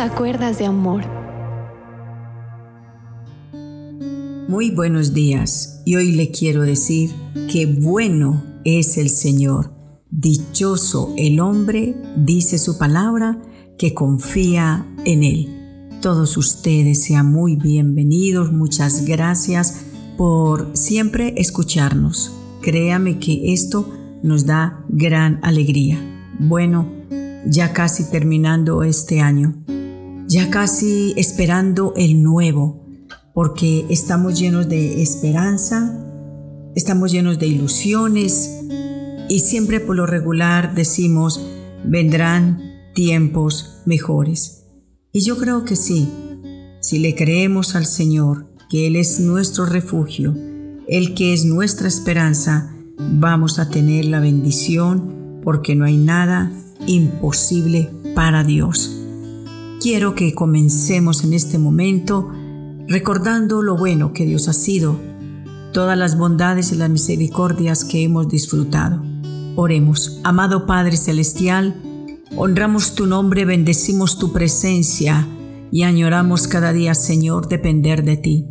a Cuerdas de Amor. Muy buenos días y hoy le quiero decir que bueno es el Señor. Dichoso el hombre, dice su palabra, que confía en Él. Todos ustedes sean muy bienvenidos, muchas gracias por siempre escucharnos. Créame que esto nos da gran alegría. Bueno, ya casi terminando este año, ya casi esperando el nuevo, porque estamos llenos de esperanza, estamos llenos de ilusiones y siempre por lo regular decimos, vendrán tiempos mejores. Y yo creo que sí, si le creemos al Señor, que Él es nuestro refugio, Él que es nuestra esperanza, vamos a tener la bendición porque no hay nada imposible para Dios. Quiero que comencemos en este momento recordando lo bueno que Dios ha sido, todas las bondades y las misericordias que hemos disfrutado. Oremos, amado Padre Celestial, honramos tu nombre, bendecimos tu presencia y añoramos cada día, Señor, depender de ti.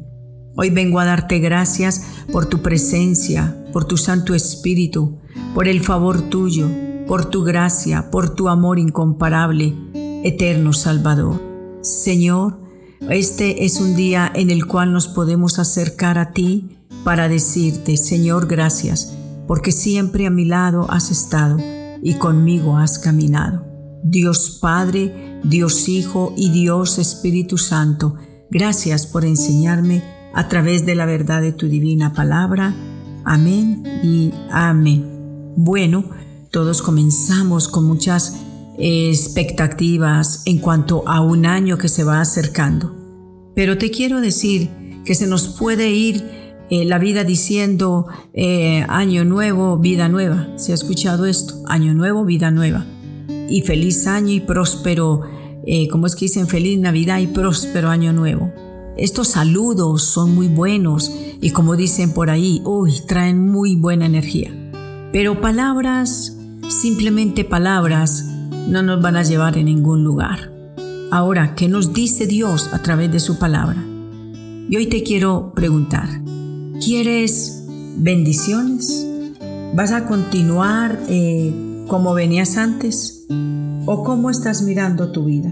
Hoy vengo a darte gracias por tu presencia, por tu Santo Espíritu, por el favor tuyo, por tu gracia, por tu amor incomparable, eterno Salvador. Señor, este es un día en el cual nos podemos acercar a ti para decirte, Señor, gracias, porque siempre a mi lado has estado y conmigo has caminado. Dios Padre, Dios Hijo y Dios Espíritu Santo, gracias por enseñarme a través de la verdad de tu divina palabra. Amén y amén. Bueno, todos comenzamos con muchas expectativas en cuanto a un año que se va acercando. Pero te quiero decir que se nos puede ir eh, la vida diciendo eh, año nuevo, vida nueva. ¿Se ha escuchado esto? Año nuevo, vida nueva. Y feliz año y próspero, eh, como es que dicen feliz Navidad y próspero año nuevo. Estos saludos son muy buenos y como dicen por ahí, uy, traen muy buena energía. Pero palabras simplemente palabras no nos van a llevar a ningún lugar. Ahora, ¿qué nos dice Dios a través de su palabra? Y hoy te quiero preguntar, ¿quieres bendiciones? ¿Vas a continuar eh, como venías antes? ¿O cómo estás mirando tu vida?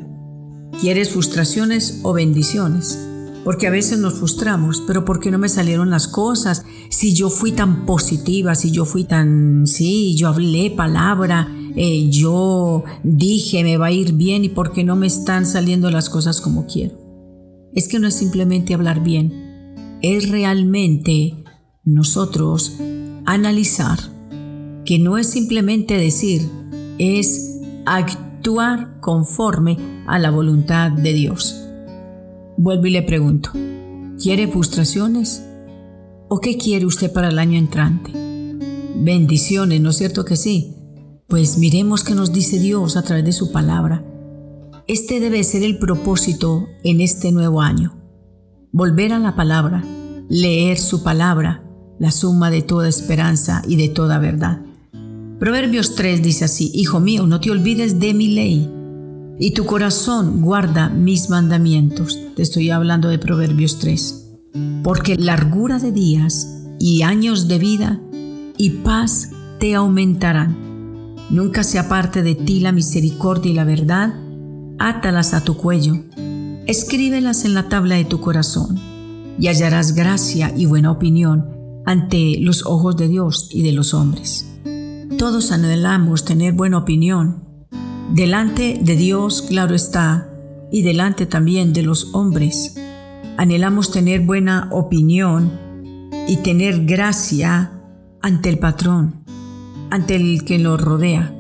¿Quieres frustraciones o bendiciones? Porque a veces nos frustramos, pero ¿por qué no me salieron las cosas? Si yo fui tan positiva, si yo fui tan, sí, yo hablé palabra, eh, yo dije me va a ir bien y por qué no me están saliendo las cosas como quiero. Es que no es simplemente hablar bien, es realmente nosotros analizar, que no es simplemente decir, es actuar conforme a la voluntad de Dios. Vuelvo y le pregunto, ¿quiere frustraciones? ¿O qué quiere usted para el año entrante? Bendiciones, ¿no es cierto que sí? Pues miremos qué nos dice Dios a través de su palabra. Este debe ser el propósito en este nuevo año. Volver a la palabra, leer su palabra, la suma de toda esperanza y de toda verdad. Proverbios 3 dice así, Hijo mío, no te olvides de mi ley y tu corazón guarda mis mandamientos. Te estoy hablando de Proverbios 3. Porque largura de días y años de vida y paz te aumentarán. Nunca se aparte de ti la misericordia y la verdad. Átalas a tu cuello. Escríbelas en la tabla de tu corazón y hallarás gracia y buena opinión ante los ojos de Dios y de los hombres. Todos anhelamos tener buena opinión Delante de Dios, claro está, y delante también de los hombres. Anhelamos tener buena opinión y tener gracia ante el patrón, ante el que nos rodea.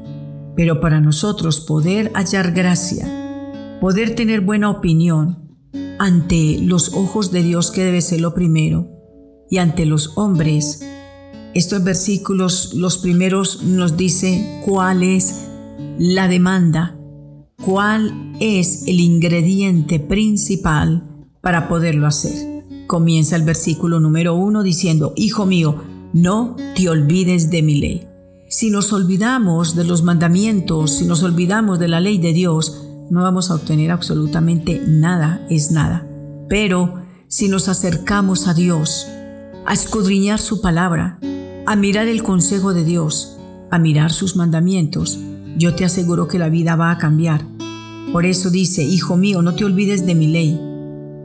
Pero para nosotros poder hallar gracia, poder tener buena opinión ante los ojos de Dios que debe ser lo primero, y ante los hombres, estos versículos, los primeros nos dice cuál es la demanda, ¿cuál es el ingrediente principal para poderlo hacer? Comienza el versículo número uno diciendo, Hijo mío, no te olvides de mi ley. Si nos olvidamos de los mandamientos, si nos olvidamos de la ley de Dios, no vamos a obtener absolutamente nada, es nada. Pero si nos acercamos a Dios, a escudriñar su palabra, a mirar el consejo de Dios, a mirar sus mandamientos, yo te aseguro que la vida va a cambiar. Por eso dice, Hijo mío, no te olvides de mi ley,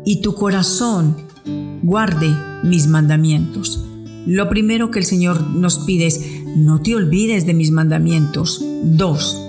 y tu corazón guarde mis mandamientos. Lo primero que el Señor nos pide es, no te olvides de mis mandamientos. Dos,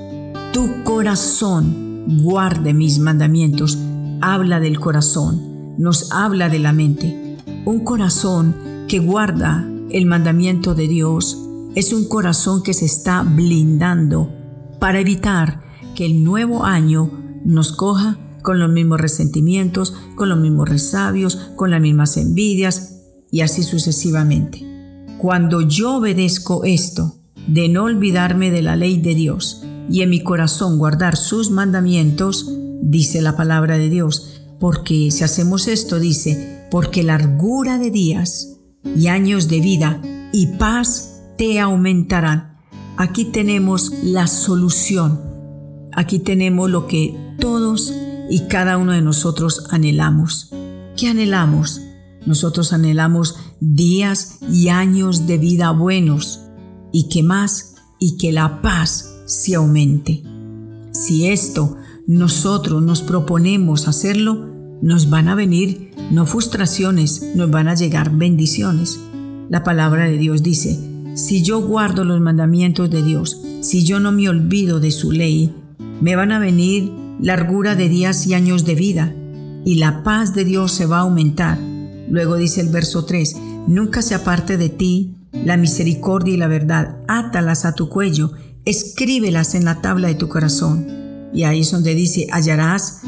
tu corazón guarde mis mandamientos. Habla del corazón, nos habla de la mente. Un corazón que guarda el mandamiento de Dios es un corazón que se está blindando para evitar que el nuevo año nos coja con los mismos resentimientos, con los mismos resabios, con las mismas envidias y así sucesivamente. Cuando yo obedezco esto, de no olvidarme de la ley de Dios y en mi corazón guardar sus mandamientos, dice la palabra de Dios, porque si hacemos esto, dice, porque largura de días y años de vida y paz te aumentarán. Aquí tenemos la solución Aquí tenemos lo que todos y cada uno de nosotros anhelamos. ¿Qué anhelamos? Nosotros anhelamos días y años de vida buenos y que más y que la paz se aumente. Si esto nosotros nos proponemos hacerlo, nos van a venir no frustraciones, nos van a llegar bendiciones. La palabra de Dios dice, si yo guardo los mandamientos de Dios, si yo no me olvido de su ley, me van a venir largura de días y años de vida, y la paz de Dios se va a aumentar. Luego dice el verso 3, nunca se aparte de ti la misericordia y la verdad, átalas a tu cuello, escríbelas en la tabla de tu corazón. Y ahí es donde dice, hallarás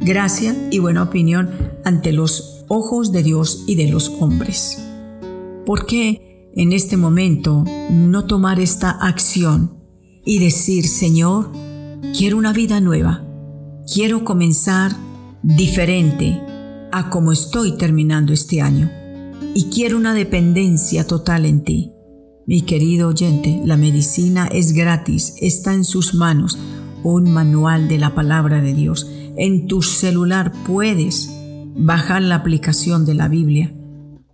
gracia y buena opinión ante los ojos de Dios y de los hombres. ¿Por qué en este momento no tomar esta acción y decir, Señor, Quiero una vida nueva. Quiero comenzar diferente a como estoy terminando este año. Y quiero una dependencia total en ti. Mi querido oyente, la medicina es gratis, está en sus manos, un manual de la palabra de Dios. En tu celular puedes bajar la aplicación de la Biblia.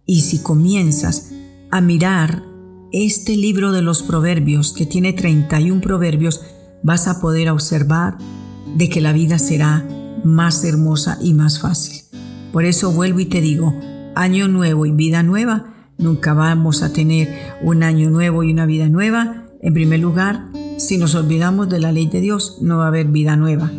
Y si comienzas a mirar este libro de los proverbios, que tiene 31 proverbios, vas a poder observar de que la vida será más hermosa y más fácil. Por eso vuelvo y te digo, año nuevo y vida nueva, nunca vamos a tener un año nuevo y una vida nueva. En primer lugar, si nos olvidamos de la ley de Dios, no va a haber vida nueva.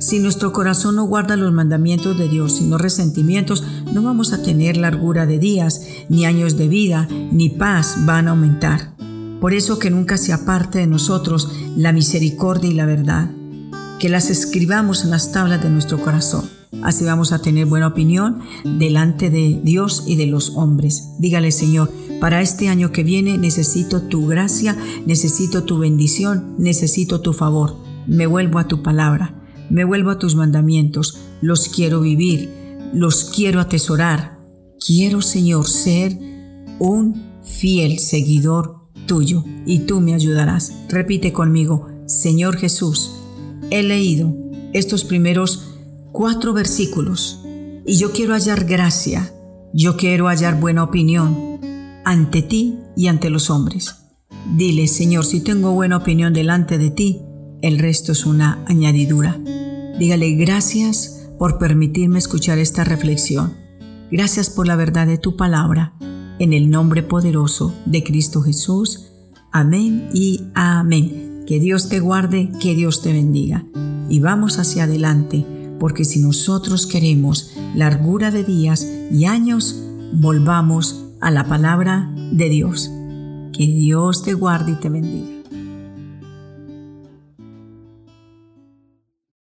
Si nuestro corazón no guarda los mandamientos de Dios, sino resentimientos, no vamos a tener largura de días, ni años de vida, ni paz van a aumentar. Por eso que nunca se aparte de nosotros la misericordia y la verdad, que las escribamos en las tablas de nuestro corazón. Así vamos a tener buena opinión delante de Dios y de los hombres. Dígale, Señor, para este año que viene necesito tu gracia, necesito tu bendición, necesito tu favor. Me vuelvo a tu palabra, me vuelvo a tus mandamientos, los quiero vivir, los quiero atesorar. Quiero, Señor, ser un fiel seguidor tuyo y tú me ayudarás. Repite conmigo, Señor Jesús, he leído estos primeros cuatro versículos y yo quiero hallar gracia, yo quiero hallar buena opinión ante ti y ante los hombres. Dile, Señor, si tengo buena opinión delante de ti, el resto es una añadidura. Dígale gracias por permitirme escuchar esta reflexión. Gracias por la verdad de tu palabra en el nombre poderoso de Cristo Jesús. Amén y amén. Que Dios te guarde, que Dios te bendiga. Y vamos hacia adelante, porque si nosotros queremos largura de días y años, volvamos a la palabra de Dios. Que Dios te guarde y te bendiga.